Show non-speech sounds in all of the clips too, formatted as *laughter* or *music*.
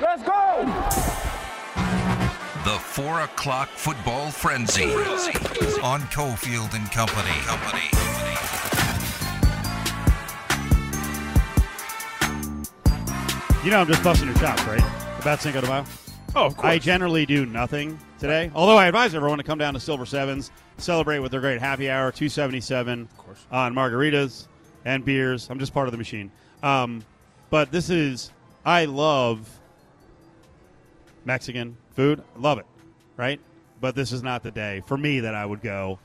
Let's go! The four o'clock football frenzy on Cofield and Company. Company. You know I'm just busting your chops, right? About Cinco de Mayo. Oh, of course. I generally do nothing today. Although I advise everyone to come down to Silver Sevens, celebrate with their great happy hour, two seventy seven on margaritas and beers. I'm just part of the machine. Um, but this is I love Mexican food. Love it, right? But this is not the day for me that I would go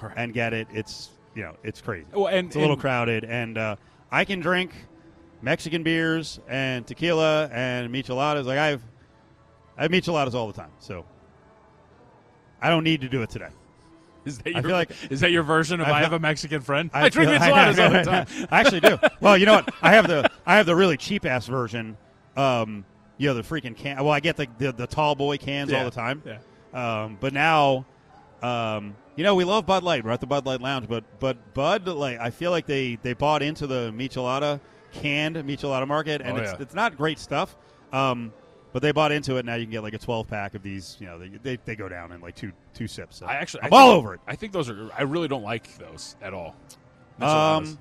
Right. and get it. It's you know it's crazy. Well, and- it's a little and- crowded, and uh, I can drink Mexican beers and tequila and micheladas. Like I've I have micheladas all the time, so I don't need to do it today. Is that I your, feel like- is that your version of I I, have a Mexican friend? I, feel- drink micheladas *laughs* all the time. *laughs* I actually do. Well, you know what? I have the I have the really cheap ass version. Um, you know the freaking can. Well, I get the the, the tall boy cans all the time. Yeah. Um, but now, um, you know, we love Bud Light. We're at the Bud Light Lounge, but but Bud like I feel like they they bought into the michelada canned michelada market, and Oh, it's yeah. it's not great stuff. Um, but they bought into it. Now you can get like a 12 pack of these. You know, they, they, they go down in like two two sips. So I actually, I I'm all think- over it. I think those are. I really don't like those at all. Um,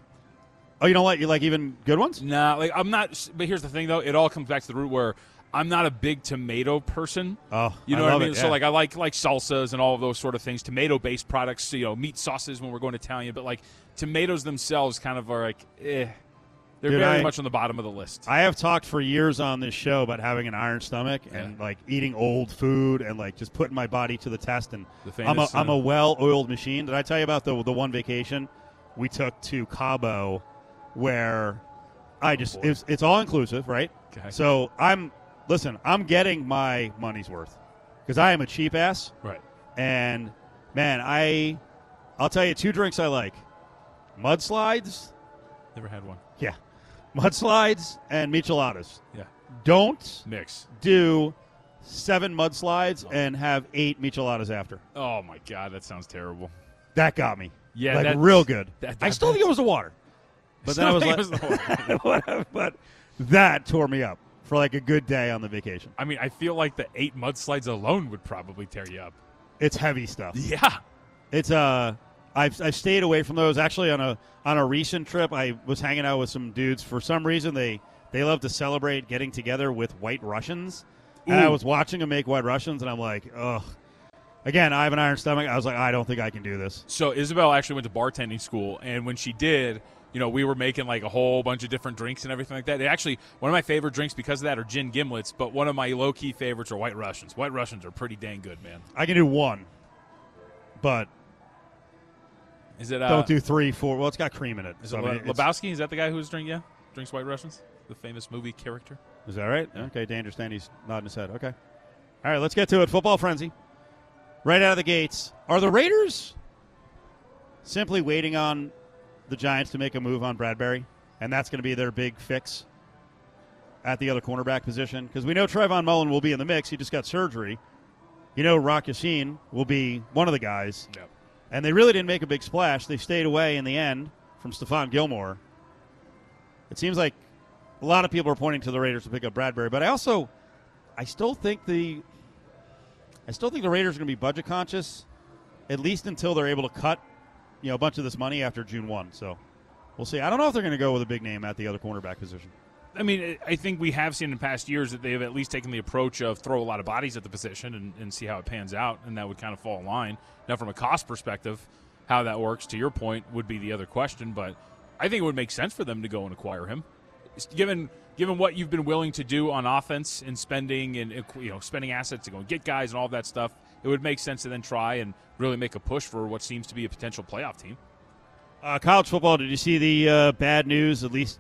oh, you don't like you like even good ones? Nah, like I'm not. But here's the thing, though. It all comes back to the root where I'm not a big tomato person. Oh, You know I what I mean? it, So like I like like salsas and all of those sort of things, tomato based products, you know, meat sauces when we're going to Italian, but like tomatoes themselves kind of are like eh. They're Dude, very I- much on the bottom of the list. I have talked for years on this show about having an iron stomach and like eating old food and like just putting my body to the test. And The I'm a uh, a well oiled machine. Did I tell you about the the one vacation we took to Cabo where I just it's, it's all inclusive, right? Okay. So I'm listen. I'm getting my money's worth because I am a cheap ass. right. And man, I I'll tell you two drinks I like: mudslides, Never had one. yeah, mudslides and micheladas. Yeah. Don't Mix. do seven mudslides and have eight micheladas after. Oh my god, that sounds terrible. That got me. Yeah, like real good. that- I that- still think it was the water, but then I was *laughs* like, think it was the water. *laughs* but that tore me up for like a good day on the vacation. I mean, I feel like the eight mudslides alone would probably tear you up. It's heavy stuff. Yeah. It's uh I've I've stayed away from those. Actually on a on a recent trip I was hanging out with some dudes. For some reason they they love to celebrate getting together with white Russians. And I was watching them make white Russians and I'm like, ugh. Again, I have an iron stomach. I was like, I don't think I can do this. So Isabel actually went to bartending school, and when she did, you know, we were making like a whole bunch of different drinks and everything like that. It actually, one of my favorite drinks because of that are gin gimlets, but one of my low key favorites are White Russians. White Russians are pretty dang good, man. I can do one. But Is it? Uh, don't do three, four. Well, it's got cream in it. Is so, it I mean, Lebowski? Is that the guy who's drinking? Yeah, drinks White Russians, the famous movie character. Is that right? Okay, Dangerous Danny's nodding his head. Okay. All right, let's get to it. Football frenzy. Right out of the gates. Are the Raiders simply waiting on the Giants to make a move on Bradberry? And that's going to be their big fix at the other cornerback position? Because we know Trayvon Mullen will be in the mix. He just got surgery. You know, Rock Ya-Sin will be one of the guys. Yep. And they really didn't make a big splash. They stayed away in the end from Stephon Gilmore. It seems like a lot of people are pointing to the Raiders to pick up Bradberry, but I also, I still think the, I still think the Raiders are going to be budget conscious, at least until they're able to cut, you know, a bunch of this money after June one. So, we'll see. I don't know if they're going to go with a big name at the other cornerback position. I mean, I think we have seen in past years that they have at least taken the approach of throw a lot of bodies at the position and, and see how it pans out, and that would kind of fall in line. Now, from a cost perspective, how that works, to your point, would be the other question. But I think it would make sense for them to go and acquire him, given given what you've been willing to do on offense and spending and you know spending assets to go and get guys and all that stuff. It would make sense to then try and really make a push for what seems to be a potential playoff team. Uh, college football. Did you see the uh, bad news? At least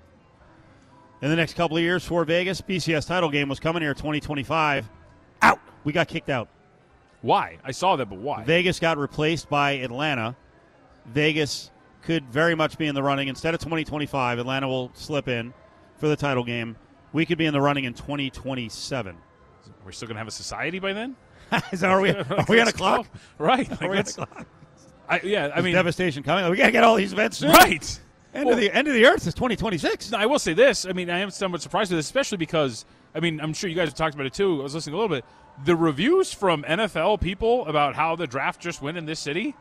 in the next couple of years for Vegas, BCS title game was coming here 2025. Out. We got kicked out. Why? I saw that, but why? Vegas got replaced by Atlanta. Vegas could very much be in the running instead of 2025. Atlanta will slip in for the title game. We could be in the running in 2027. We're we still going to have a society by then? *laughs* Are we? Are we on a clock? *laughs* Right. Like we on a clock? I, yeah, I mean, devastation coming. We got to get all these events soon. right. End Well- of the end of the earth is 2026. No, I will say this. I mean, I am somewhat surprised with this, especially because I mean, I'm sure you guys have talked about it too. I was listening a little bit. The reviews from NFL people about how the draft just went in this city,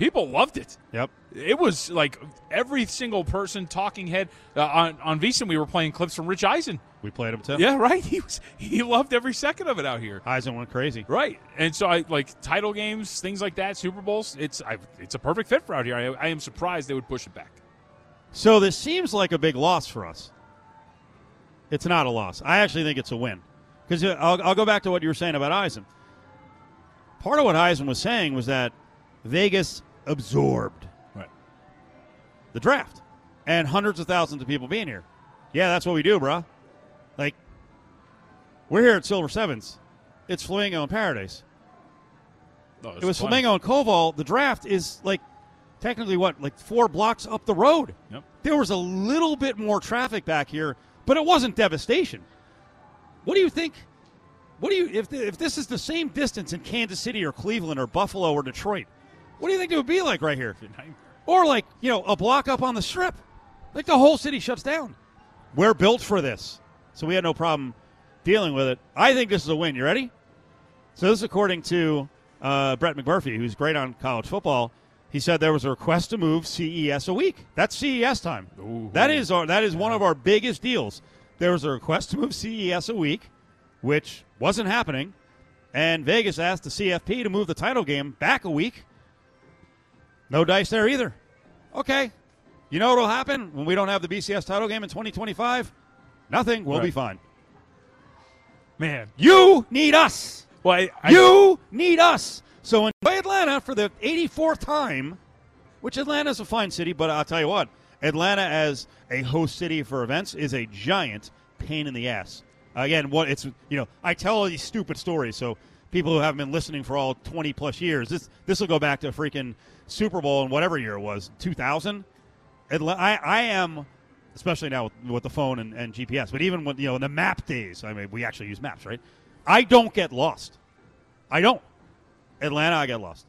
people loved it. Yep. It was like every single person talking head uh, on on VSiN. We were playing clips from Rich Eisen. We played him too. Yeah, right. *laughs* He was he loved every second of it out here. Eisen went crazy. Right, and so I like title games, things like that, Super Bowls. It's I, it's a perfect fit for out here. I, I am surprised they would push it back. So this seems like a big loss for us. It's not a loss. I actually think it's a win. Because I'll, I'll go back to what you were saying about Eisen. Part of what Eisen was saying was that Vegas absorbed Right. the draft and hundreds of thousands of people being here. Yeah, that's what we do, bruh. Like, we're here at Silver Sevens. It's Flamingo and Paradise. No, It was fun. Flamingo and Koval. The draft is like technically what, like four blocks up the road. Yep. There was a little bit more traffic back here, but it wasn't devastation. What do you think? What do you if if this is the same distance in Kansas City or Cleveland or Buffalo or Detroit? What do you think it would be like right here? Or like you know a block up on the strip, like the whole city shuts down. We're built for this, so we had no problem dealing with it. I think this is a win. You ready? So this is according to uh, Brett McMurphy, who's great on college football. He said there was a request to move CES a week. That's CES time. Ooh. That is our that is one of our biggest deals. There was a request to move CES a week, which wasn't happening, and Vegas asked the CFP to move the title game back a week. No dice there either. Okay. You know what'll happen when we don't have the BCS title game in 2025? Nothing. We'll be fine. Man, You need us. well, I, I, You need us. So enjoy Atlanta for the 84th time, which Atlanta's a fine city, but I'll tell you what, Atlanta as a host city for events is a giant pain in the ass. Again, what it's you know, I tell all these stupid stories, so people who haven't been listening for all 20 plus years, this this will go back to freaking Super Bowl and whatever year it was, 2000. Atla- I, I am, especially now with, with the phone and, and GPS, but even when you know in the map days, I mean, we actually use maps, right? I don't get lost. I don't. Atlanta, I get lost.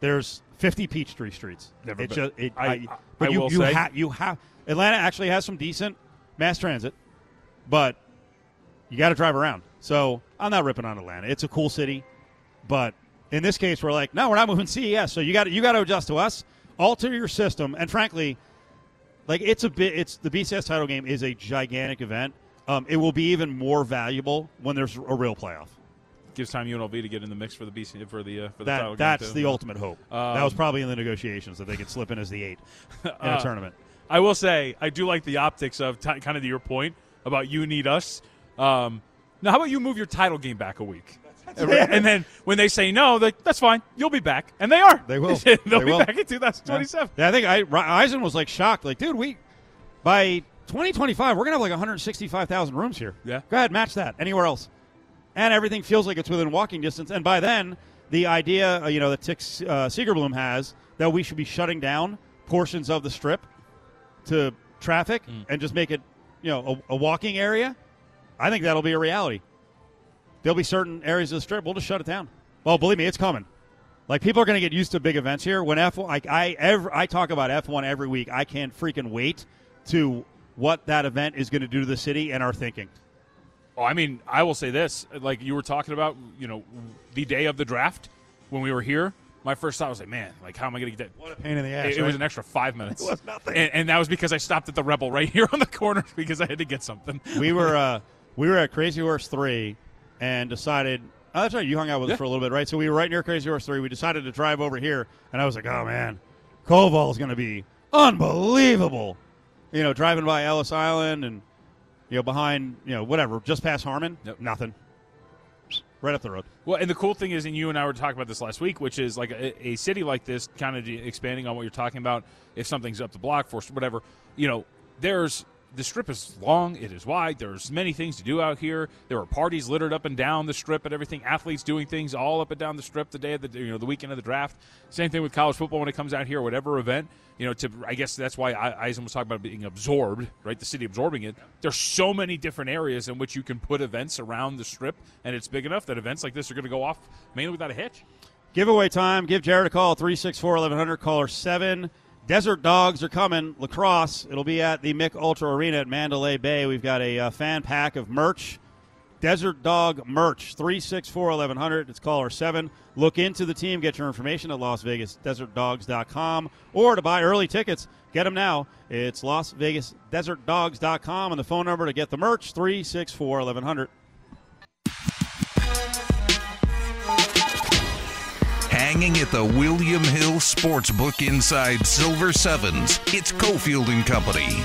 There's 50 Peachtree streets. Never It been. ju- it- I- I- I- but I you, you, ha- you have Atlanta actually has some decent mass transit, but you got to drive around. So I'm not ripping on Atlanta. It's a cool city, but in this case, we're like, no, we're not moving CES. So you got you got to adjust to us, alter your system, and frankly, like it's a bit. It's the BCS title game is a gigantic event. Um, it will be even more valuable when there's a real playoff. gives time UNLV to get in the mix for the BC for the uh, for the title That game, that's too. the ultimate hope. that was Um, probably in the negotiations that they could slip in as the eight *laughs* in a Uh, tournament. I will say I do like the optics of t- kind of your point about you need us. Um, now, how about you move your title game back a week? *laughs* and then when they say no, they, that's fine. You'll be back, and they are. They will. *laughs* They'll They be will. back in 2027. Yeah, I think I, Eisen was like shocked. Like, dude, we by 2025 we're gonna have like 165,000 rooms here. Yeah. go ahead, match that anywhere else, and everything feels like it's within walking distance. And by then, the idea uh, you know that Tick uh, has that we should be shutting down portions of the strip to traffic Mm. and just make it you know a, a walking area. I think that'll be a reality. There'll be certain areas of the strip we'll just shut it down. Well, believe me, it's coming. Like people are going to get used to big events here. When F1, like I ever, I talk about F1 every week. I can't freaking wait to what that event is going to do to the city and our thinking. Oh, I mean, I will say this: like you were talking about, you know, the day of the draft when we were here. My first thought was like, man, like how am I going to get that? What a pain in the ass! It, it was an extra five minutes. It was nothing. and, and that was because I stopped at the Rebel right *laughs* here on the corner because I had to get something. we were *laughs* uh, we were at Crazy Horse three and decided. Oh, that's right. You hung out with Yeah. us for a little bit, right? So we were right near Crazy Horse three. We decided to drive over here, and I was like, "Oh man, Koval is going to be unbelievable." You know, driving by Ellis Island and you know behind you know whatever, just past Harmon. Yep. Nothing. Right up the road. Well, and the cool thing is, and you and I were talking about this last week, which is like a, a city like this, kind of expanding on what you're talking about. If something's up the block for whatever, you know, there's the strip is long, it is wide. There's many things to do out here. There are parties littered up and down the strip and everything. Athletes doing things all up and down the strip the day of the you know the weekend of the draft. Same thing with college football when it comes out here, whatever event. You know, to I guess that's why Eisen was talking about being absorbed, right? The city absorbing it. There's so many different areas in which you can put events around the strip, and it's big enough that events like this are going to go off mainly without a hitch. Giveaway time. Give Jared a call, 364 1100, caller 7. Desert Dogs are coming. Lacrosse. It'll be at the Mich Ultra Arena at Mandalay Bay. We've got a uh, fan pack of merch. Desert Dog merch, 364 1100. It's caller 7. Look into the team. Get your information at LasVegasDesertDogs.com. Or to buy early tickets, get them now. It's LasVegasDesertDogs.com. And the phone number to get the merch, 364 1100. Hanging at the William Hill Sportsbook inside Silver Sevens, it's Cofield and Company.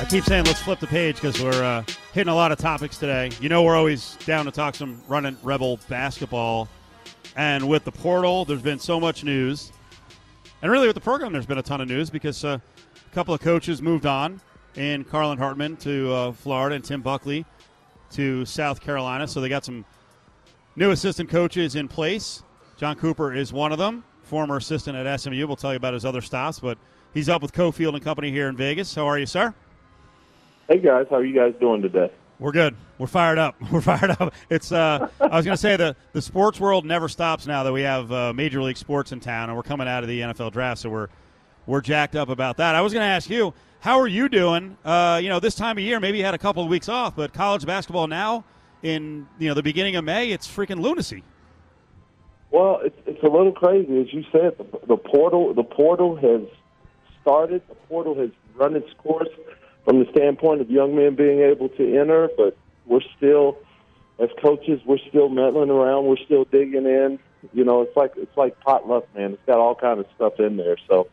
I keep saying let's flip the page because we're uh, hitting a lot of topics today. You know, we're always down to talk some running Rebel basketball. And with the portal, there's been so much news. And really, with the program, there's been a ton of news because uh, a couple of coaches moved on in Carlin Hartman to uh, Florida and Tim Buckley to South Carolina. So they got some new assistant coaches in place. John Cooper is one of them, former assistant at SMU. We'll tell you about his other stops, but he's up with Cofield and Company here in Vegas. How are you, sir? Hey guys, how are you guys doing today? We're good. We're fired up. *laughs* We're fired up. It's. Uh, I was going to say the the sports world never stops now that we have uh, major league sports in town, and we're coming out of the NFL draft, so we're we're jacked up about that. I was going to ask you, how are you doing? Uh, you know, this time of year, maybe you had a couple of weeks off, but college basketball now in you know the beginning of May, it's freaking lunacy. Well, it's it's a little crazy, as you said. The, the portal the portal has started. The portal has run its course from the standpoint of young men being able to enter, but we're still, as coaches, we're still meddling around. We're still digging in. You know, it's like it's like potluck, man. It's got all kind of stuff in there. So,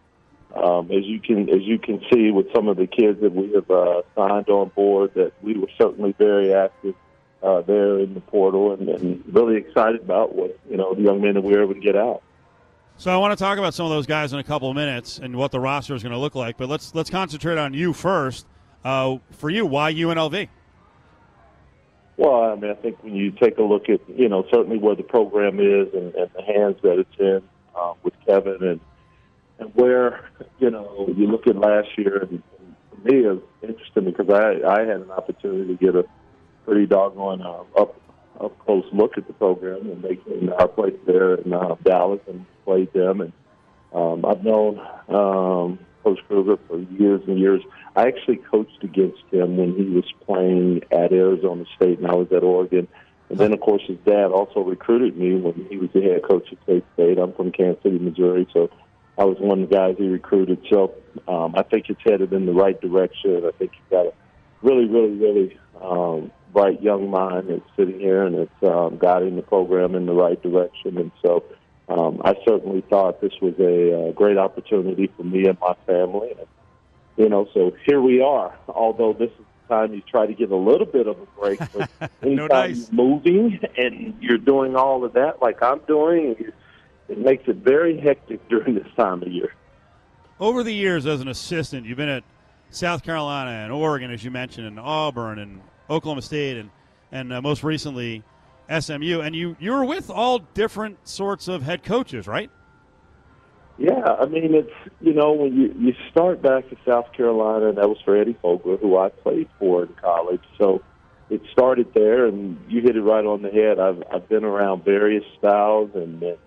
um, as you can as you can see with some of the kids that we have uh, signed on board, that we were certainly very active uh, there in the portal, and, and really excited about what you know the young men that we were able to get out. So I want to talk about some of those guys in a couple of minutes and what the roster is going to look like. But let's let's concentrate on you first. Uh, for you, why UNLV? Well, I mean, I think when you take a look at, you know, certainly where the program is and, and the hands that it's in uh, with Kevin and and where, you know, you look at last year, and, and for me, it's interesting because I, I had an opportunity to get a pretty doggone uh, up up close look at the program and making our place there in uh, Dallas and played them. And um, I've known um, Coach Kruger for years and years. I actually coached against him when he was playing at Arizona State, and I was at Oregon. And then, of course, his dad also recruited me when he was the head coach at State State. I'm from Kansas City, Missouri, so I was one of the guys he recruited. So um, I think it's headed in the right direction. I think you've got a really, really, really um, bright young mind that's sitting here, and it's um, guiding the program in the right direction. And so um, I certainly thought this was a, a great opportunity for me and my family. And, you know, so here we are. Although this is the time you try to get a little bit of a break, but *laughs* anytime dice. you're moving and you're doing all of that, like I'm doing, it, it makes it very hectic during this time of year. Over the years, as an assistant, you've been at South Carolina and Oregon, as you mentioned, and Auburn and Oklahoma State, and and uh, most recently SMU. And you you were with all different sorts of head coaches, right? Yeah, I mean it's you know when you you start back in South Carolina, and that was for Eddie Fogler, who I played for in college. So it started there, and you hit it right on the head. I've I've been around various styles and, and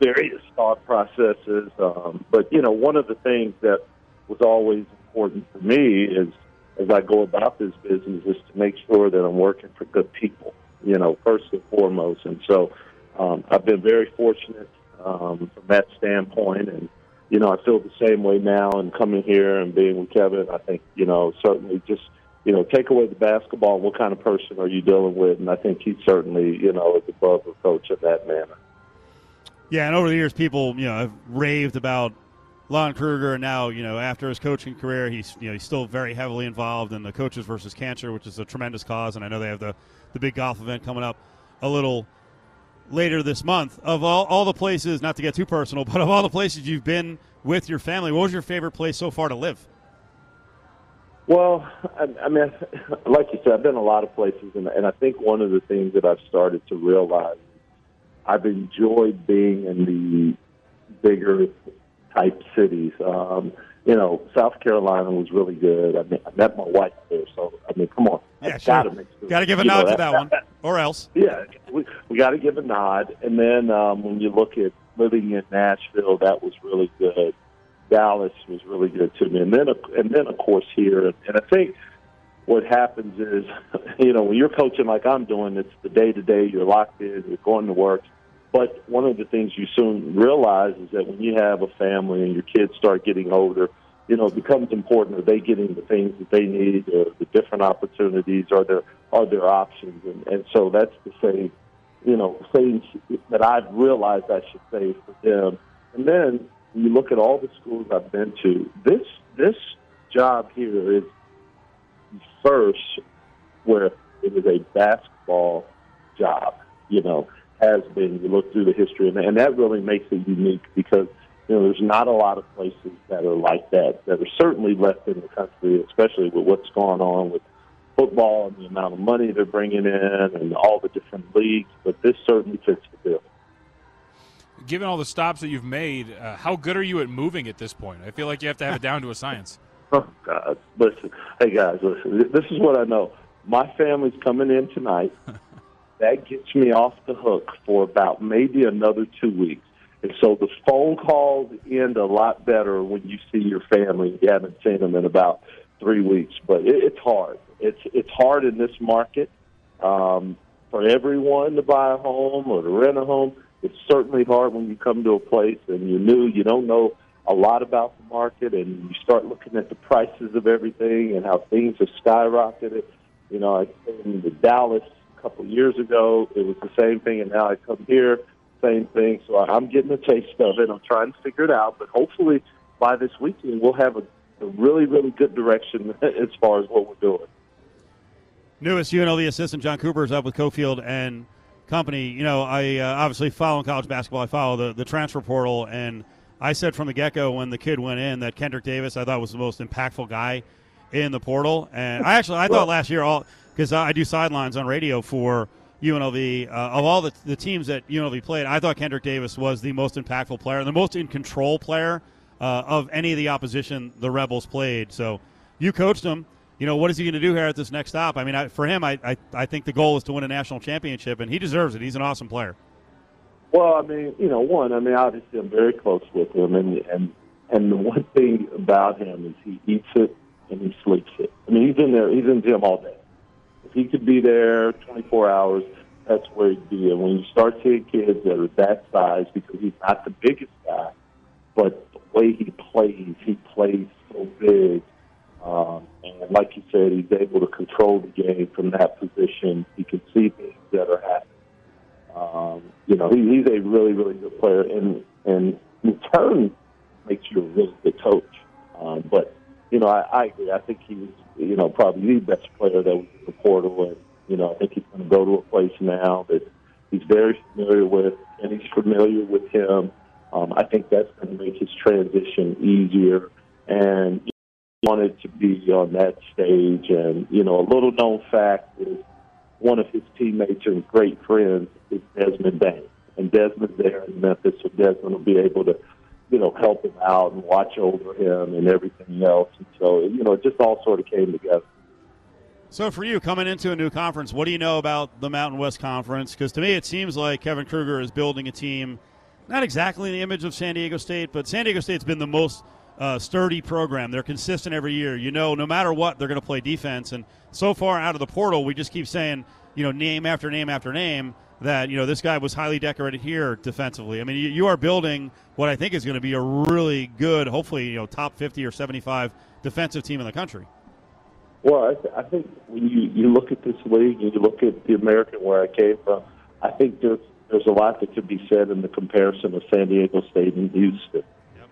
various thought processes, um, but you know one of the things that was always important for me is as I go about this business is to make sure that I'm working for good people. You know, first and foremost, and so um, I've been very fortunate um, from that standpoint. And, you know, I feel the same way now and coming here and being with Kevin. I think, you know, certainly just, you know, take away the basketball. What kind of person are you dealing with? And I think he certainly, you know, is above reproach in that manner. Yeah, and over the years, people you know have raved about Lon Kruger, and now you know after his coaching career, he's you know he's still very heavily involved in the coaches versus cancer, which is a tremendous cause. And I know they have the the big golf event coming up a little later this month. Of all, all the places, not to get too personal, *laughs* but of all the places you've been with your family, what was your favorite place so far to live? Well, I, I mean, *laughs* like you said, I've been a lot of places, and, and I think one of the things that I've started to realize, I've enjoyed being in the bigger type cities. Um, you know, South Carolina was really good. I, mean, I met my wife there, so I mean, come on, Yeah, sure. got to make sure. Got to give a you nod know, to that one, or else. *laughs* yeah, we we got to give a nod, and then um, when you look at living in Nashville, that was really good. Dallas was really good to me, and then and then of course here, and I think what happens is, *laughs* you know, when you're coaching like I'm doing, it's the day to day. You're locked in. You're going to work. But one of the things you soon realize is that when you have a family and your kids start getting older, you know, it becomes important. Are they getting the things that they need, or the different opportunities, are there are there options? And, and so that's the same, you know, things that I've realized I should say for them. And then you look at all the schools I've been to, this this job here is first where it is a basketball job. You know, has been. You look through the history, and, and that really makes it unique because you know there's not a lot of places that are like that. That are certainly left in the country, especially with what's going on with football and the amount of money they're bringing in and all the different leagues. But this certainly fits the bill. Given all the stops that you've made, uh, how good are you at moving at this point? I feel like you have to have it down to a science. *laughs* Oh God! Listen, hey guys, listen. This is what I know. My family's coming in tonight. *laughs* that gets me off the hook for about maybe another two weeks. And so the phone calls end a lot better when you see your family. You haven't seen them in about three weeks, but it, it's hard. It's it's hard in this market um, for everyone to buy a home or to rent a home. It's certainly hard when you come to a place and you're new. You don't know a lot about the market, and you start looking at the prices of everything and how things have skyrocketed. You know, I came to Dallas couple years ago. It was the same thing, and now I come here, same thing. So I'm getting a taste of it. I'm trying to figure it out, but hopefully by this weekend we'll have a, a really, really good direction *laughs* as far as what we're doing. Newest UNLV assistant John Cooper is up with Cofield and company. You know, I uh, obviously follow college basketball. I follow the, the transfer portal and – I said from the get go when the kid went in that Kendrick Davis I thought was the most impactful guy in the portal, and I actually I thought last year all because I do sidelines on radio for UNLV uh, of all the, the teams that UNLV played. I thought Kendrick Davis was the most impactful player, the most in control player uh, of any of the opposition the Rebels played. So you coached him. You know what is he going to do here at this next stop? I mean, I, for him, I, I I think the goal is to win a national championship, and he deserves it. He's an awesome player. Well, I mean, you know, one, I mean, obviously, I'm very close with him, and and and the one thing about him is he eats it and he sleeps it. I mean, he's in there, he's in gym all day. If he could be there 24 hours, that's where he'd be. And when you start seeing kids that are that size, because he's not the biggest guy, but the way he plays, he plays so big. Um, and like you said, he's able to control the game from that position. He can see things that are happening um, you know, he, he's a really, really good player, and and in turn makes you a really good coach. Um, but you know, I, I agree. I think he's you know probably the best player that was in the portal, and you know, I think he's going to go to a place now that he's very familiar with, and he's familiar with him. Um, I think that's going to make his transition easier, and he wanted to be on that stage. And you know, a little known fact is one of his teammates and great friends is Desmond Bane. And Desmond's there in Memphis, so Desmond will be able to, you know, help him out and watch over him and everything else. And so, you know, it just all sort of came together. So, for you coming into a new conference, what do you know about the Mountain West Conference? Because to me, it seems like Kevin Kruger is building a team, not exactly in the image of San Diego State, but San Diego State's been the most uh, sturdy program. They're consistent every year. You know, no matter what, they're going to play defense. And so far out of the portal, we just keep saying, you know, name after name after name that you know this guy was highly decorated here defensively. I mean, you, you are building what I think is going to be a really good, hopefully, you know, top fifty or seventy-five defensive team in the country. Well, I, th- I think when you you look at this league and you look at the American where I came from, I think there's there's a lot that could be said in the comparison of San Diego State and Houston.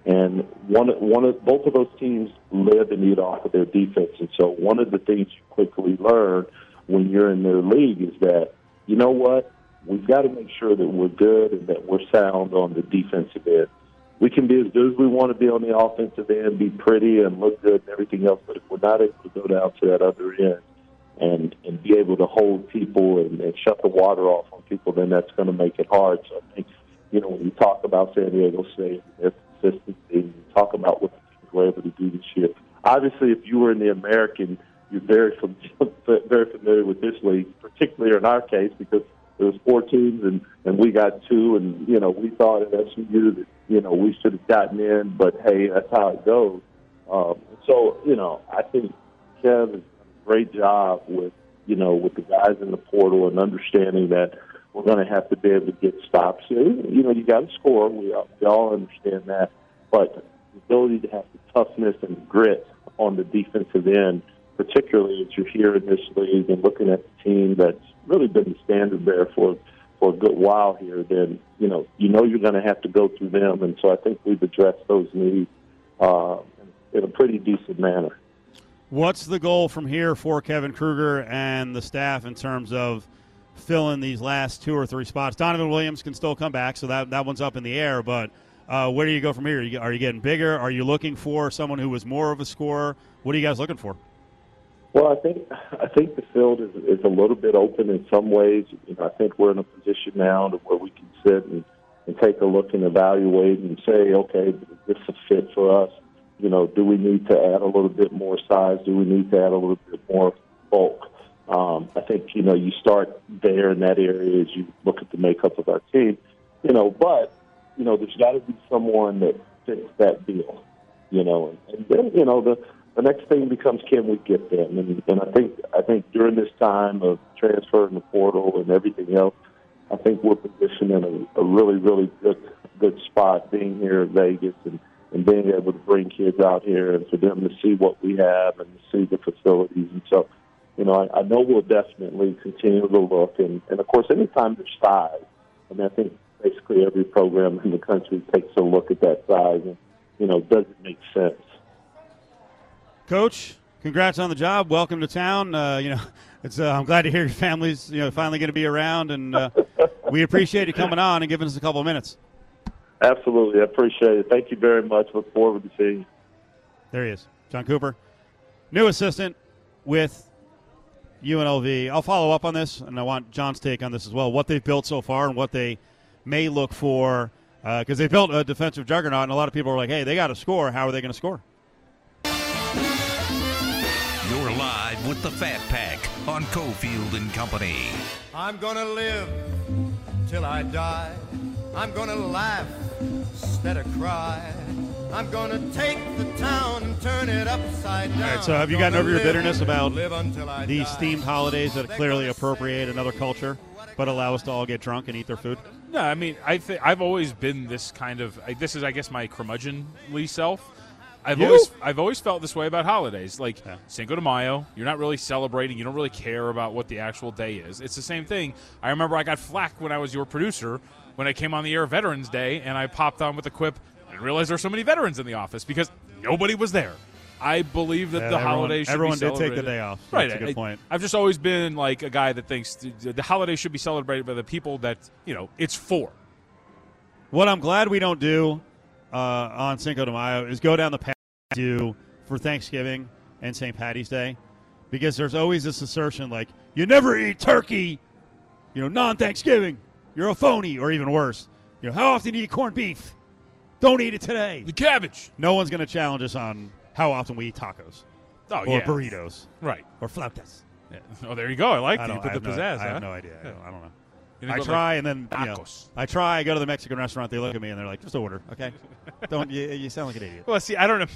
And one, one of both of those teams live and eat off of their defense. And so, one of the things you quickly learn when you're in their league is that you know what We've got to make sure that we're good and that we're sound on the defensive end. We can be as good as we want to be on the offensive end, be pretty and look good and everything else, but if we're not able to go down to that other end and and be able to hold people and, and shut the water off on people, then that's going to make it hard. So I think, you know, when you talk about San Diego State and their consistency, you talk about what the teams were able to do this year. Obviously, if you were in the American, you're very *laughs* very familiar with this league, particularly in our case because there was four teams, and and we got two, and you know we thought at SMU that you know we should have gotten in, but hey, that's how it goes. Um, so you know, I think Kev has done a great job with you know with the guys in the portal and understanding that we're going to have to be able to get stops. You know, you got to score. We all, we all understand that, but the ability to have the toughness and grit on the defensive end, particularly as you're here in this league and looking at the team that's really been the standard bearer for for a good while here, then you know you know you're going to have to go through them, and so I think we've addressed those needs uh, in a pretty decent manner. What's the goal from here for Kevin Kruger and the staff in terms of filling these last two or three spots? Donovan Williams can still come back, so that that one's up in the air. But uh, where do you go from here? Are you, are you getting bigger? Are you looking for someone who was more of a scorer? What are you guys looking for? Well, I think I think the field is is a little bit open in some ways. You know, I think we're in a position now to where we can sit and, and take a look and evaluate and say, okay, this is a fit for us. You know, do we need to add a little bit more size? Do we need to add a little bit more bulk? Um, I think you know you start there in that area as you look at the makeup of our team. You know, but you know, there's got to be someone that fits that bill. You know, and, and then you know the the next thing becomes can we get them? And, and I think I think during this time of transfer and the portal and everything else, I think we're positioned in a, a really really good good spot being here in Vegas and and being able to bring kids out here and for them to see what we have and see the facilities. And so, you know, I, I know we'll definitely continue to look. And, and of course, anytime there's size, I mean, I think basically every program in the country takes a look at that size and, you know, does it make sense? Coach, congrats on the job. Welcome to town. Uh, you know, *laughs* it's uh, I'm glad to hear your family's you know finally going to be around, and uh, we appreciate you coming on and giving us a couple of minutes. Absolutely, I appreciate it. Thank you very much. Look forward to seeing you. There he is, John Cooper, new assistant with UNLV. I'll follow up on this, and I want John's take on this as well. What they've built so far and what they may look for, because they built a defensive juggernaut, and a lot of people are like, "Hey, they got to score. How are they going to score?" With the Fat Pack on Cofield and Company. I'm gonna live till I die. I'm gonna laugh instead of cry. I'm gonna take the town and turn it upside down. All right, so have you gotten over your bitterness about live until I these die. themed holidays that They're clearly appropriate another culture, but allow us to all get drunk and eat their food? No, I mean, I th- I've always been this kind of. I, this is, I guess, my curmudgeonly self. I've You? always, I've always felt this way about holidays. Like Yeah. Cinco de Mayo, you're not really celebrating. You don't really care about what the actual day is. It's the same thing. I remember I got flack when I was your producer when I came on the air Veterans Day, and I popped on with a quip and realized there were so many veterans in the office because nobody was there. I believe that Yeah, the everyone- holidays should everyone be did take the day off. Right, That's a good I- point. I've just always been like a guy that thinks the, the holiday should be celebrated by the people that you know it's for. What I'm glad we don't do uh, on Cinco de Mayo is go down the path do for Thanksgiving and St. Patty's Day, because there's always this assertion like you never eat turkey, you know, non-Thanksgiving, you're a phony, or even worse, you know, how often do you eat corned beef? Don't eat it today. The cabbage. No one's going to challenge us on how often we eat tacos Oh or yeah, burritos right. or flautas. Yeah. Oh, there you go. I like I that. You put the no- pizzazz. I have no idea. I don't, I don't know. I try, like, and then you know. I try. I go to the Mexican restaurant. They look at me and they're like, "Just order, okay? don't you, you sound like an idiot." Well, see, I don't know.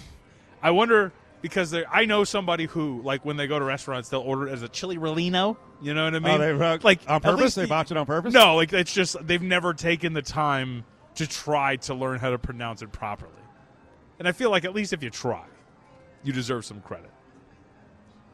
I wonder because I know somebody who, like, when they go to restaurants, they'll order it as a chili relleno. You know what I oh, mean? oh, they like like on purpose. They the- botch it on purpose. No, like it's just they've never taken the time to try to learn how to pronounce it properly. And I feel like at least if you try, you deserve some credit.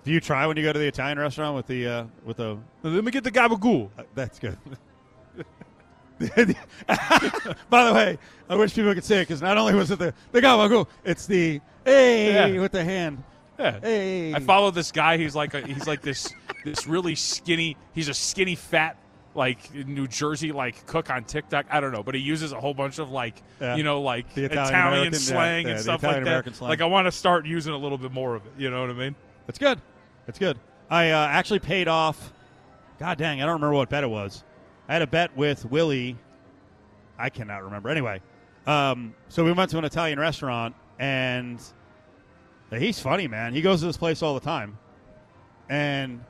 Do you try when you go to the Italian restaurant with the uh, with the? Let me get the gabagool. Uh, that's good. *laughs* By the way, I wish people could say it because not only was it the the gabagool, it's the hey Yeah. with the hand. Yeah. Hey, I follow this guy. He's like a, he's like this this really skinny. He's a skinny fat like New Jersey like cook on TikTok. I don't know, but he uses a whole bunch of like Yeah. you know like The Italian, Italian-American, slang yeah, and stuff like that. slang. Like I want to start using a little bit more of it. You know what I mean? That's good. That's good. I uh, actually paid off. God dang, I don't remember what bet it was. I had a bet with Willie. I cannot remember. Anyway, um, so we went to an Italian restaurant, and he's funny, man. He goes to this place all the time, and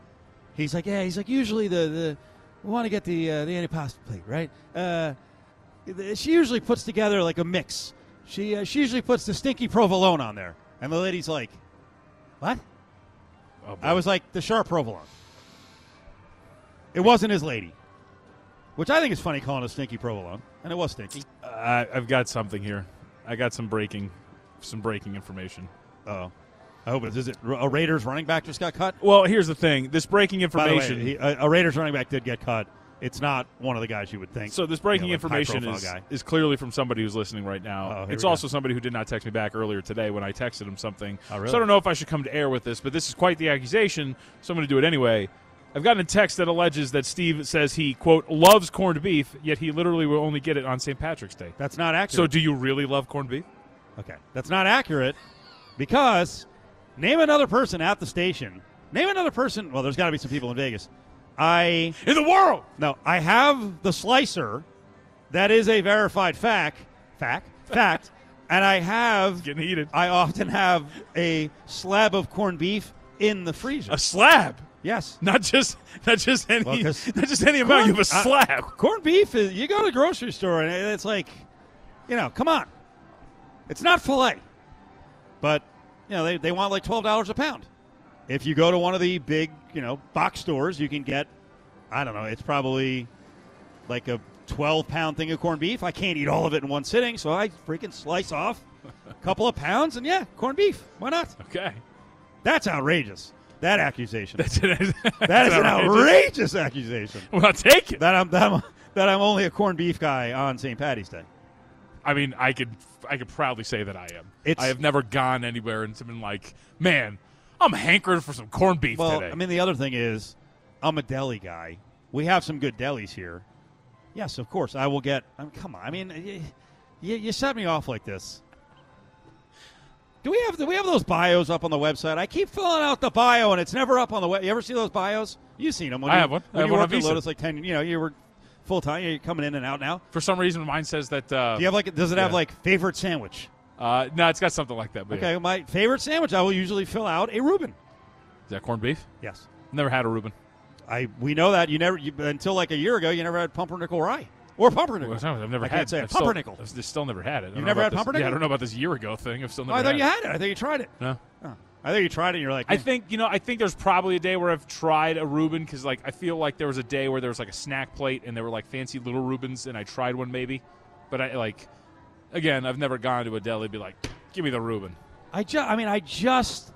he's like, yeah, he's like, usually the the we want to get the uh, the antipasta plate, right? Uh, she usually puts together like a mix. She uh, she usually puts the stinky provolone on there, and the lady's like, "What?" Oh. I was like, "The sharp provolone." It wasn't his lady, which I think is funny calling a stinky provolone, and it was stinky. I, I've got something here. I got some breaking, some breaking information. Oh, I hope it is. It a Raiders running back just got cut. Well, here's the thing. This breaking By the way, information. he, a, a Raiders running back did get cut. It's not one of the guys you would think. so this breaking you know, like information is, guy. is clearly from somebody who's listening right Oh, now. here it's we go. also somebody who did not text me back earlier today when I texted him something. Oh, really? So I don't know if I should come to air with this, but this is quite the accusation, so I'm going to do it anyway. I've gotten a text that alleges that Steve says he, quote, loves corned beef, yet he literally will only get it on St. Patrick's Day. That's not accurate. So do you really love corned beef? Okay, that's not accurate because name another person at the station. Name another person. Well, there's got to be some people in Vegas. I In the world! no, I have the slicer. That is a verified fact. Fact. *laughs* Fact. and I have. Getting heated. I often have a slab of corned beef in the freezer. A slab. yes. Not just not just any Well, not just any amount. You have a corn- uh, slab. Corned beef is. You go to the grocery store and it's like, you know, come on. It's not filet, but you know they, they want like twelve dollars a pound. If you go to one of the big you know box stores, you can get, I don't know, it's probably like a twelve pound thing of corned beef. I can't eat all of it in one sitting, so I freaking slice off a *laughs* couple of pounds and yeah, corned beef. Why not? Okay. That's outrageous. That accusation. That's it. *laughs* that is an outrageous accusation. Well, I'll take it. That I'm that I'm, that I'm only a corned beef guy on St. Patty's Day. I mean, I could I could proudly say that I am. It's- I have never gone anywhere and been like, man, I'm hankering for some corned beef Well, today. I mean, the other thing is, I'm a deli guy. We have some good delis here. Yes, of course, I will get. I mean, come on, I mean, you, you set me off like this. Do we have do we have those bios up on the website? I keep filling out the bio and it's never up on the web. You ever see those bios? You've seen them. When I you, have one. I When have you worked at Lotus, like ten, you know, you were full time. You're coming in and out now. for some reason, mine says that. Uh, Do you have like? Does it have like favorite sandwich? Uh, no, it's got something like that. But Okay, yeah. my favorite sandwich. I will usually fill out a Reuben. Is that corned beef? Yes. Never had a Reuben. I we know that you never you, until like a year ago you never had pumpernickel rye or pumpernickel. Well, I've never I had. can't say it. I've still- Pumpernickel. I've still never had it. I don't You've know never had this- pumpernickel? Yeah, I don't know about this year ago thing. I've still Oh, never. I thought had you had it. I thought you tried it. No. Oh. I think you tried it. and You're like, I eh. think you know. I think there's probably a day where I've tried a Reuben because like I feel like there was a day where there was like a snack plate and there were like fancy little Reubens and I tried one maybe, but I like again I've never gone to a deli and be like, give me the Reuben. I just. I mean, I just.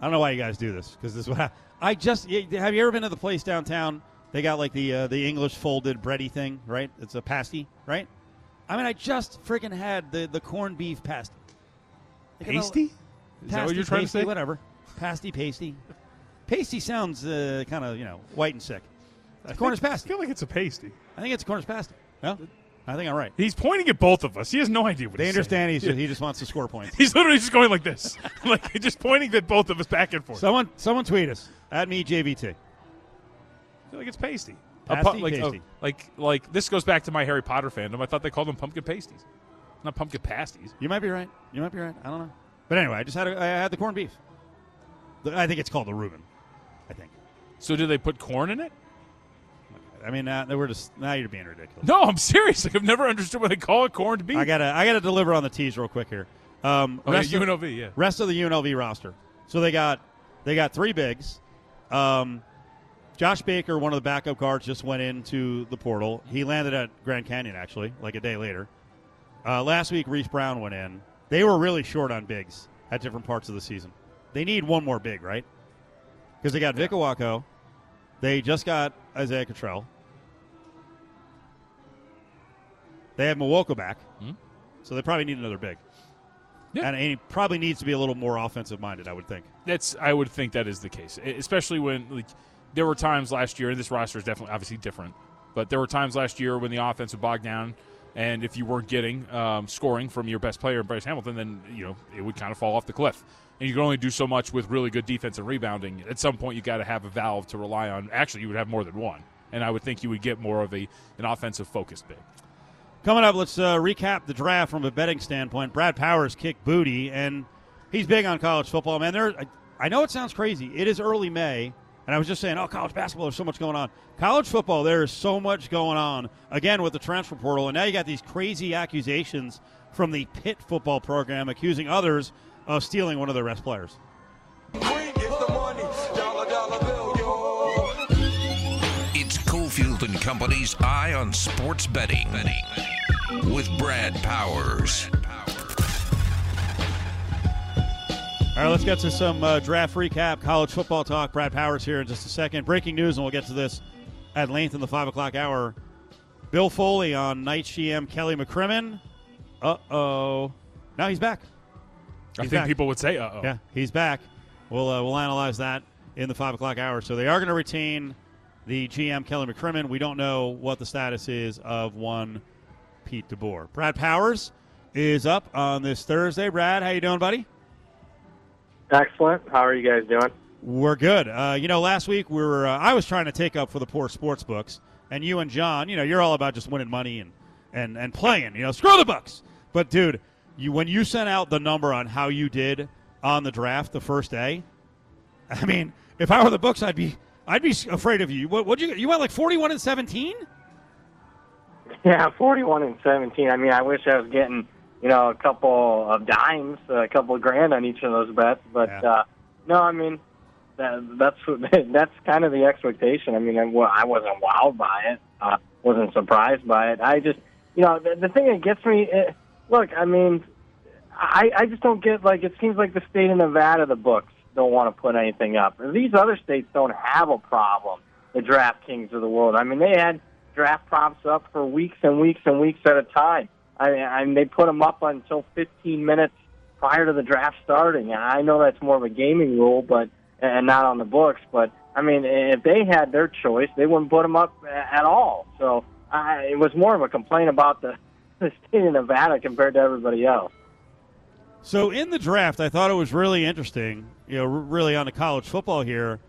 I don't know why you guys do this because this is what I, I just. Have you ever been to the place downtown? They got like the uh, the English folded bready thing, right? It's a pasty, right? I mean, I just freaking had the the corned beef pasty. Like, you know, Is that what pasty, you're trying to say? Whatever. Pasty, pasty. Pasty sounds uh, kind of you know white and sick. Cornish pasty. I feel like it's a pasty. I think it's a Cornish pasty. No, I think I'm right. He's pointing at both of us. He has no idea what They he's understand he's just, he just wants to score points. *laughs* He's literally just going like this, *laughs* like just pointing at both of us back and forth. Someone, someone tweet us at me JVT. I feel like it's pasty. Pasty, like, oh, pasty. like, like this goes back to my Harry Potter fandom. I thought they called them pumpkin pasties, not pumpkin pasties. You might be right. You might be right. I don't know. But anyway, I just had a, I had the corned beef. I think it's called the Reuben. I think. So do they put corn in it? I mean, uh, we're just now you're being ridiculous. No, I'm serious. Like I've never understood what they call a corned beef. I gotta I gotta deliver on the teas real quick here. Um, oh, yeah, rest, of, UNLV, yeah. rest of the UNLV roster. So they got they got three bigs. Um, Josh Baker, one of the backup guards, just went into the portal. He landed at Grand Canyon actually, like a day later. Uh, last week, Reese Brown went in. They were really short on bigs at different parts of the season. They need one more big, right? Because they got Vic Owako. They just got Isaiah Cottrell. They have Muoka back, Hmm. so they probably need another big. Yeah. And he probably needs to be a little more offensive minded, I would think. That's I would think that is the case, especially when like there were times last year, and this roster is definitely obviously different, but there were times last year when the offense would bog down, and if you weren't getting um, scoring from your best player, Bryce Hamilton, then you know it would kind of fall off the cliff. And you can only do so much with really good defense and rebounding. At some point, you got to have a valve to rely on. Actually, you would have more than one, and I would think you would get more of a an offensive focused big. Coming up, let's uh, recap the draft from a betting standpoint. Brad Powers kicked booty, and he's big on college football. Man, there. I, I know it sounds crazy. It is early May, And I was just saying, oh, college basketball, there's so much going on. College football, there is so much going on. Again, with the transfer portal, and now you got these crazy accusations from the Pitt football program accusing others of stealing one of their best players. It's Cofield and Company's Eye on Sports Betting with Brad Powers. All right, let's get to some uh, draft recap, college football talk. Brad Powers here in just a second. Breaking news, and we'll get to this at length in the 5 o'clock hour. Bill Foley on night GM Kelly McCrimmon. Uh oh. Now he's back. I think back. people would say, "Uh oh." Yeah, he's back. We'll uh, we'll analyze that in the five o'clock hour. So they are going to retain the GM Kelly McCrimmon. We don't know what the status is of one Pete DeBoer. Brad Powers is up on this Thursday. Brad, how you doing, buddy? Excellent. How are you guys doing? We're good. Uh, you know, last week we were uh, I was trying to take up for the poor sports books, and you and John, you know, you're all about just winning money and and and playing. You know, screw the books. But dude, you when you sent out the number on how you did on the draft the first day, I mean, if I were the books, I'd be I'd be afraid of you. What would you you went like 41 and 17? Yeah, 41 and 17. I mean, I wish I was getting, you know, a couple of dimes, a couple of grand on each of those bets. But Yeah. uh, no, I mean, that, that's *laughs* that's kind of the expectation. I mean, I, I wasn't wowed by it. Uh, wasn't surprised by it. I just, you know, the, the thing that gets me. eh, look, I mean, I I just don't get like it seems like the state of Nevada, the books don't want to put anything up. And these other states don't have a problem. The DraftKings of the world. I mean, they had draft props up for weeks and weeks and weeks at a time. I mean, I mean they put them up until 15 minutes prior to the draft starting. And I know that's more of a gaming rule, but and not on the books. But I mean, if they had their choice, they wouldn't put them up at all. So I, it was more of a complaint about the, *laughs* the state of Nevada compared to everybody else. So in the draft, I thought it was really interesting, you know, really on the college football here,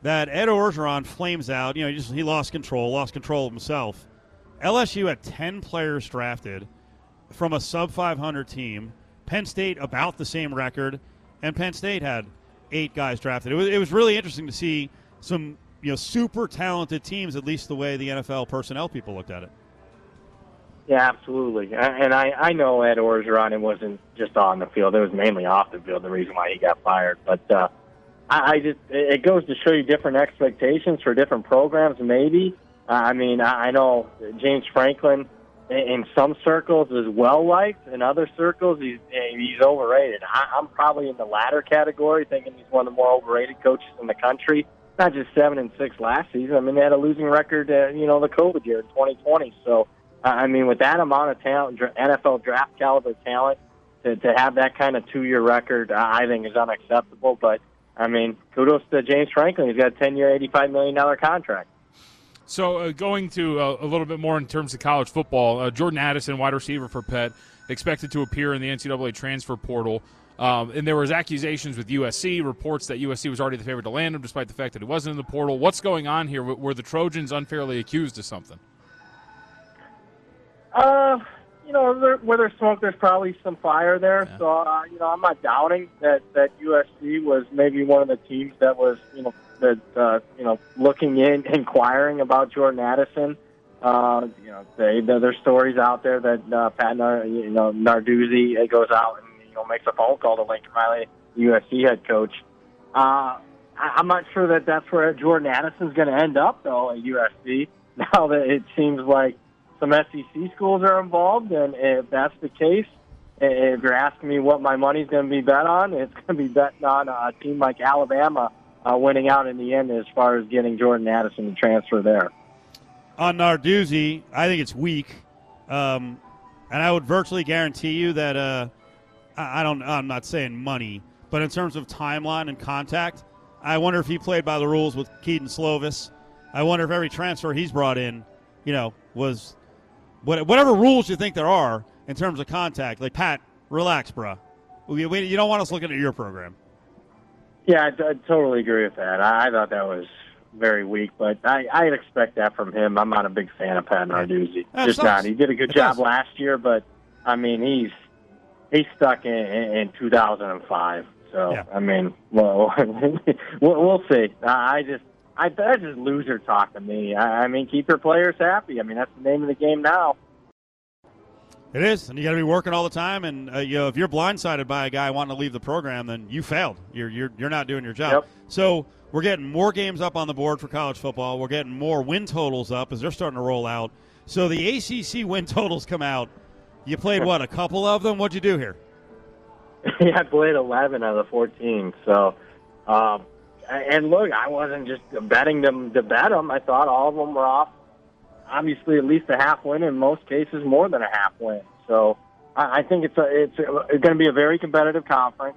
that Ed Orgeron flames out. You know, he just he lost control, lost control of himself. LSU had ten players drafted from a sub 500 team. Penn State about the same record, and Penn State had eight guys drafted. It was it was really interesting to see some you know super talented teams, at least the way the NFL personnel people looked at it. Yeah, absolutely. And I, I know Ed Orgeron, it wasn't just on the field. It was mainly off the field, the reason why he got fired. But uh, I, I just, it goes to show you different expectations for different programs, maybe. Uh, I mean, I know James Franklin in- some circles is well liked. In other circles, he's he's overrated. I, I'm probably in the latter category, thinking he's one of the more overrated coaches in the country. Not just seven and six last season. I mean, they had a losing record, uh, you know, the COVID year in 2020. So, I mean, with that amount of talent, NFL draft caliber talent, to to have that kind of two year record, I think is unacceptable. But I mean, kudos to James Franklin. He's got a 10 year, 85 million dollar contract. So uh, going to uh, a little bit more in terms of college football, uh, Jordan Addison, wide receiver for Pitt, expected to appear in the NCAA transfer portal. Um, and there was accusations with USC, reports that USC was already the favorite to land him, despite the fact that he wasn't in the portal. What's going on here? W- Were the Trojans unfairly accused of something? Uh, you know, there, where there's smoke, there's probably some fire there. So, uh, you know, I'm not doubting that that USC was maybe one of the teams that was, you know, that uh, you know, looking in, inquiring about Jordan Addison. Uh, you know, they, there's stories out there that uh, Pat, Nar, you know, Narduzzi goes out and you know makes a phone call to Lincoln Riley, USC head coach. Uh, I, I'm not sure that that's where Jordan Addison's going to end up, though, at USC. *laughs* Now that it seems like some SEC schools are involved, and if that's the case, if you're asking me what my money's going to be bet on, it's going to be betting on a team like Alabama uh, winning out in the end as far as getting Jordan Addison to transfer there. on Narduzzi, I think it's weak, um, and I would virtually guarantee you that uh, I, don't. I'm not saying money, but in terms of timeline and contact, I wonder if he played by the rules with Kedon Slovis. I wonder if every transfer he's brought in, you know, was whatever rules you think there are in terms of contact. Like Pat, relax, bruh. We, we, you don't want us looking at your program. Yeah, I, I totally agree with that. I, I thought that was very weak, but I, I'd expect that from him. I'm not a big fan of Pat Narduzzi. Yeah, Just sucks. not. He did a good It job does. last year, but I mean, he's he's stuck in, in, in 2005. So Yeah. I mean, well, *laughs* we'll, we'll see. I I just I that's just loser talk to me. I, I mean, keep your players happy. I mean, that's the name of the game now. It is, and you got to be working all the time. And uh, you know, if you're blindsided by a guy wanting to leave the program, then you failed. You're you're you're not doing your job. Yep. So we're getting more games up on the board for college football. We're getting more win totals up as they're starting to roll out. So the ACC *laughs* win totals come out. You played what a couple of them. What'd you do here? *laughs* yeah, I played 11 out of the 14. So, um, and look, I wasn't just betting them to bet them. I thought all of them were off. Obviously, at least a half win. In most cases, more than a half win. So, I, I think it's a, it's, a, it's going to be a very competitive conference.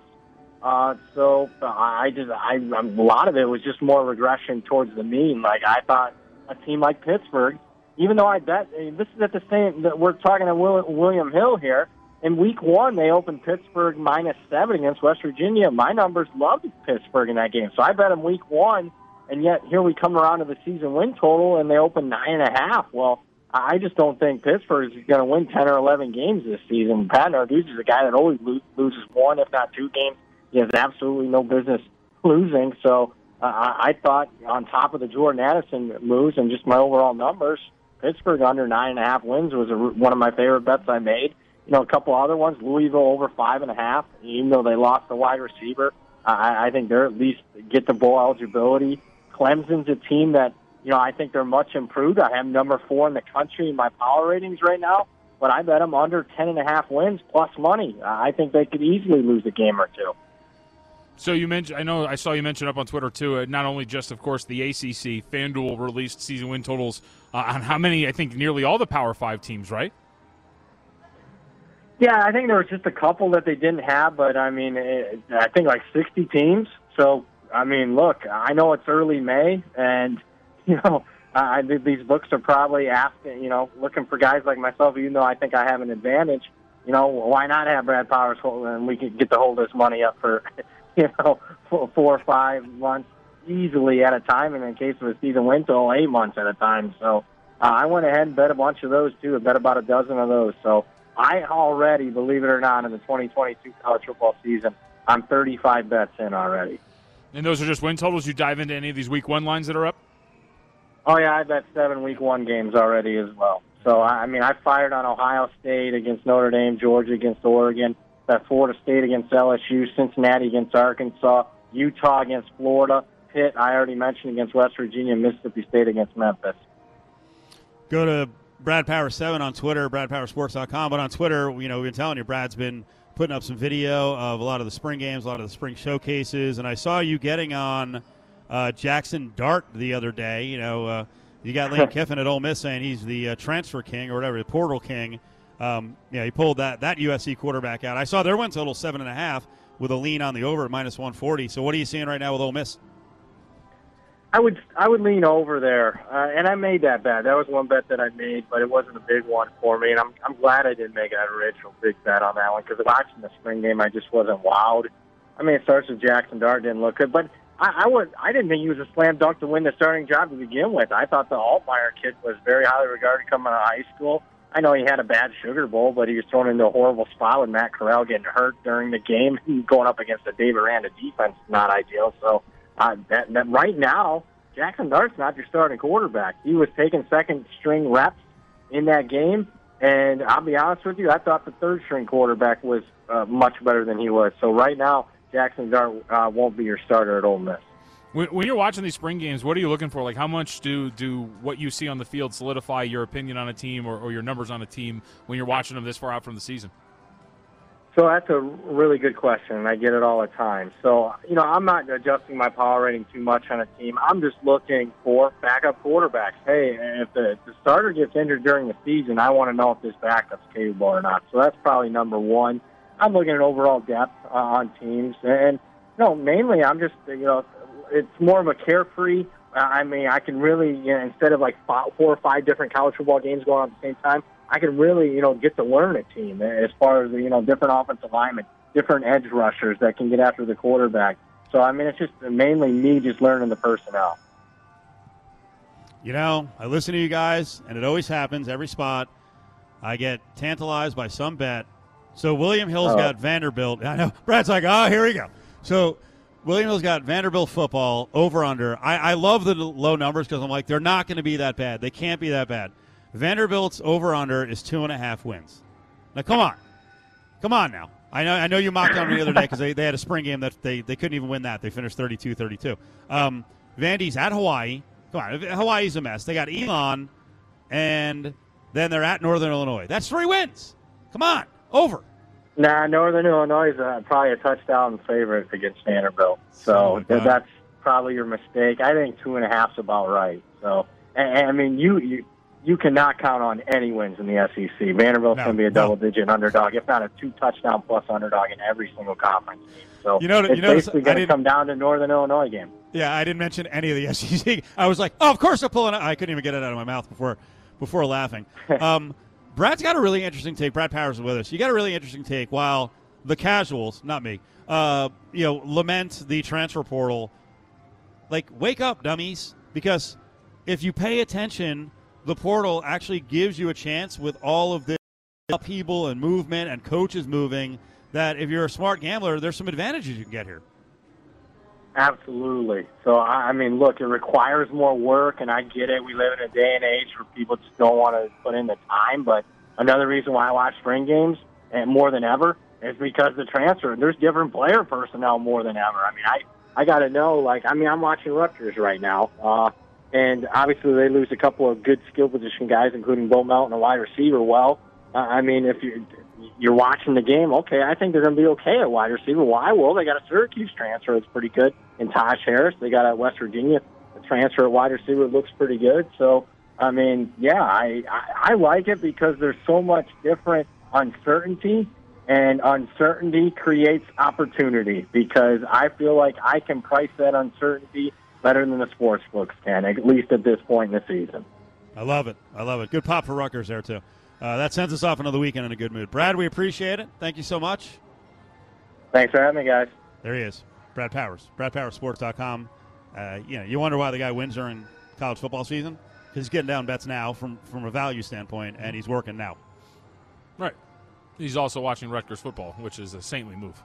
Uh, so I just I a lot of it was just more regression towards the mean. Like I thought a team like Pittsburgh, even though I bet this is at the same that we're talking to William Hill here in week one, they opened Pittsburgh minus seven against West Virginia. My numbers loved Pittsburgh in that game, so I bet them week one. And yet here we come around to the season win total, and they open nine and a half. Well, I just don't think Pittsburgh is going to win ten or eleven games this season. Pat Narduzzi is a guy that always loses one, if not two games. He has absolutely no business losing. So uh, I thought on top of the Jordan Addison moves and just my overall numbers, Pittsburgh under nine and a half wins was a, one of my favorite bets I made you know, a couple other ones. Louisville over five and a half, even though they lost the wide receiver. I, I think they're at least get the bowl eligibility. Clemson's a team that you know I think they're much improved. I have number four in the country in my power ratings right now, but I bet them under ten and a half wins plus money. I think they could easily lose a game or two. So you mentioned, I know I saw you mention up on Twitter too. Uh, not only just, of course, the ACC, FanDuel released season win totals uh, on how many? I think nearly all the Power Five teams, right? Yeah, I think there was just a couple that they didn't have, but I mean, it, I think like 60 teams. So, I mean, look, I know it's early May, and *laughs* you know, I these books are probably asking, you know, looking for guys like myself. Even though I think I have an advantage, you know, why not have Brad Powers hold, and we can get to hold this money up for, *laughs* you know, four or five months easily at a time, and in case of a season win, till eight months at a time. So, uh, I went ahead and bet a bunch of those too. I bet about a dozen of those. So. I already, believe it or not, in the 2022 college football season, I'm 35 bets in already. And those are just win totals. You dive into any of these week one lines that are up? Oh yeah, I bet seven week one games already as well. So I mean, I fired on Ohio State against Notre Dame, Georgia against Oregon, that Florida State against LSU, Cincinnati against Arkansas, Utah against Florida, Pitt I already mentioned against West Virginia, Mississippi State against Memphis. Go to Brad Power Seven on Twitter, BradPowerSports.com. But on Twitter, you know, we've been telling you, Brad's been putting up some video of a lot of the spring games, a lot of the spring showcases, and I saw you getting on uh, Jackson Dart the other day. You know, uh, you got Lane *laughs* Kiffin at Ole Miss saying he's the uh, transfer king or whatever, the portal king. Um, yeah, he pulled that that USC quarterback out. I saw their win total seven and a half with a lean on the over at minus one forty. So what are you seeing right now with Ole Miss? I would I would lean over there, uh, and I made that bet. That was one bet that I made, but it wasn't a big one for me, and I'm I'm glad I didn't make that original big bet on that one because watching the spring game, I just wasn't wowed. I mean, it starts with Jackson Dart didn't look good, but I, I would I didn't think he was a slam dunk to win the starting job to begin with. I thought the Altmyer kid was very highly regarded coming out of high school. I know he had a bad Sugar Bowl, but he was thrown into a horrible spot with Matt Corral getting hurt during the game, and going up against the Dave Aranda defense, not ideal. So uh, that, that right now, Jackson Dart's not your starting quarterback. He was taking second string reps in that game, and I'll be honest with you, I thought the third string quarterback was uh, much better than he was. So right now, Jackson Dart uh, won't be your starter at Ole Miss. When, you're watching these spring games, what are you looking for? Like, how much do do what you see on the field solidify your opinion on a team or, or your numbers on a team when you're watching them this far out from the season? So that's a really good question, and I get it all the time. So, you know, I'm not adjusting my power rating too much on a team. I'm just looking for backup quarterbacks. Hey, if the, the starter gets injured during the season, I want to know if this backup's capable or not. So that's probably number one. I'm looking at overall depth uh, on teams, and you know, mainly I'm just you know, it's more of a carefree. Uh, I mean, I can really you know, instead of like four or five different college football games going on at the same time, I can really, you know, get to learn a team as far as, you know, different offensive linemen, different edge rushers that can get after the quarterback. So, I mean, it's just mainly me just learning the personnel. You know, I listen to you guys, and it always happens every spot. I get tantalized by some bet. So William Hill's oh. got Vanderbilt. I know Brad's like, oh, here we go. So William Hill's got Vanderbilt football over under. I, I love the low numbers because I'm like they're not going to be that bad. They can't be that bad. Vanderbilt's over under is two and a half wins. Now come on, come on now. I know I know you mocked on me the other day because they, they had a spring game that they, they couldn't even win that. They finished 32-32. Um, Vandy's at Hawaii. Come on, Hawaii's a mess. They got Elon, and then they're at Northern Illinois. That's three wins. Come on, over. Nah, Northern Illinois is uh, probably a touchdown favorite against Vanderbilt. So Oh, that's probably your mistake. I think two and a half's about right. So, and, I mean, you, you you cannot count on any wins in the SEC. Vanderbilt's No, going to be a no. double-digit underdog, if not a two-touchdown plus underdog in every single conference. So You know- it's you basically I going to didn't- come down to Northern Illinois game. Yeah, I didn't mention any of the *laughs* SEC. I was like, oh, of course they're pulling it. I couldn't even get it out of my mouth before before laughing. *laughs* Um, Brad's got a really interesting take. Brad Powers is with us. You got a really interesting take. While the casuals, not me, uh, you know, lament the transfer portal. Like, wake up, dummies! Because if you pay attention, the portal actually gives you a chance with all of this upheaval and movement and coaches moving. That if you're a smart gambler, there's some advantages you can get here. Absolutely. So I mean, look, it requires more work, and I get it. We live in a day and age where people just don't want to put in the time. But another reason why I watch spring games and more than ever is because the transfer. There's different player personnel more than ever. I mean, I I got to know. Like, I mean, I'm watching Rutgers right now, uh, and obviously they lose a couple of good skill position guys, including Bo Melton, a wide receiver. Well, I mean, if you're, you're watching the game, okay, I think they're going to be okay at wide receiver. Why? Well, they got a Syracuse transfer that's pretty good, and Taj Harris. They got a West Virginia transfer at wide receiver looks pretty good. So, I mean, yeah, I, I I like it because there's so much different uncertainty, and uncertainty creates opportunity. Because I feel like I can price that uncertainty better than the sports books can, at least at this point in the season. I love it. I love it. Good pop for Rutgers there, too. Uh, that sends us off another weekend in a good mood. Brad, we appreciate it. Thank you so much. Thanks for having me, guys. There he is, Brad Powers, BradPowerSports.com. Uh, you know, you wonder why the guy wins during college football season because he's getting down bets now from from a value standpoint, and he's working now. Right. He's also watching Rutgers football, which is a saintly move.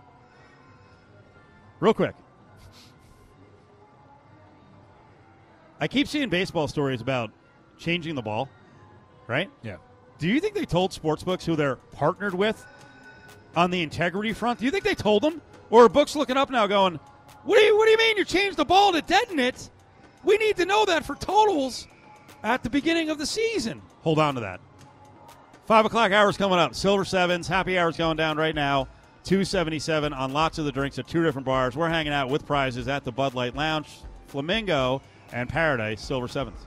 Real quick, I keep seeing baseball stories about changing the ball, right? Yeah. Do you think they told sportsbooks who they're partnered with on the integrity front? Do you think they told them, or are books looking up now going, "What do you What do you mean you changed the ball to deaden it? We need to know that for totals at the beginning of the season." Hold on to that. Five o'clock hours coming up. Silver Sevens happy hours going down right now. Two seventy seven on lots of the drinks at two different bars. We're hanging out with prizes at the Bud Light Lounge, Flamingo, and Paradise Silver Sevens.